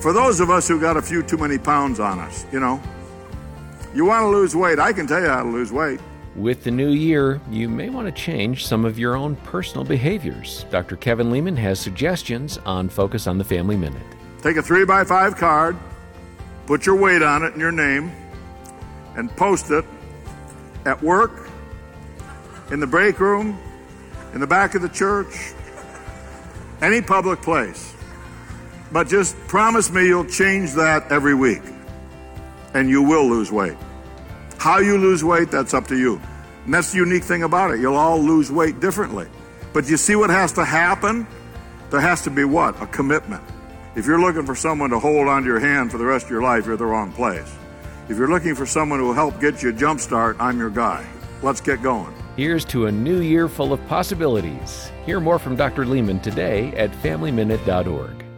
For those of us who got a few too many pounds on us, you know, you want to lose weight. I can tell you how to lose weight. With the new year, you may want to change some of your own personal behaviors. Dr. Kevin Leman has suggestions on Focus on the Family Minute. Take a three by five card, put your weight on it and your name, and post it at work, in the break room, in the back of the church, any public place. But just promise me you'll change that every week and you will lose weight. How you lose weight, that's up to you. And that's the unique thing about it. You'll all lose weight differently. But you see what has to happen? There has to be what? A commitment. If you're looking for someone to hold onto your hand for the rest of your life, you're the wrong place. If you're looking for someone who will help get you a jump start, I'm your guy. Let's get going. Here's to a new year full of possibilities. Hear more from Dr. Leman today at FamilyMinute.org.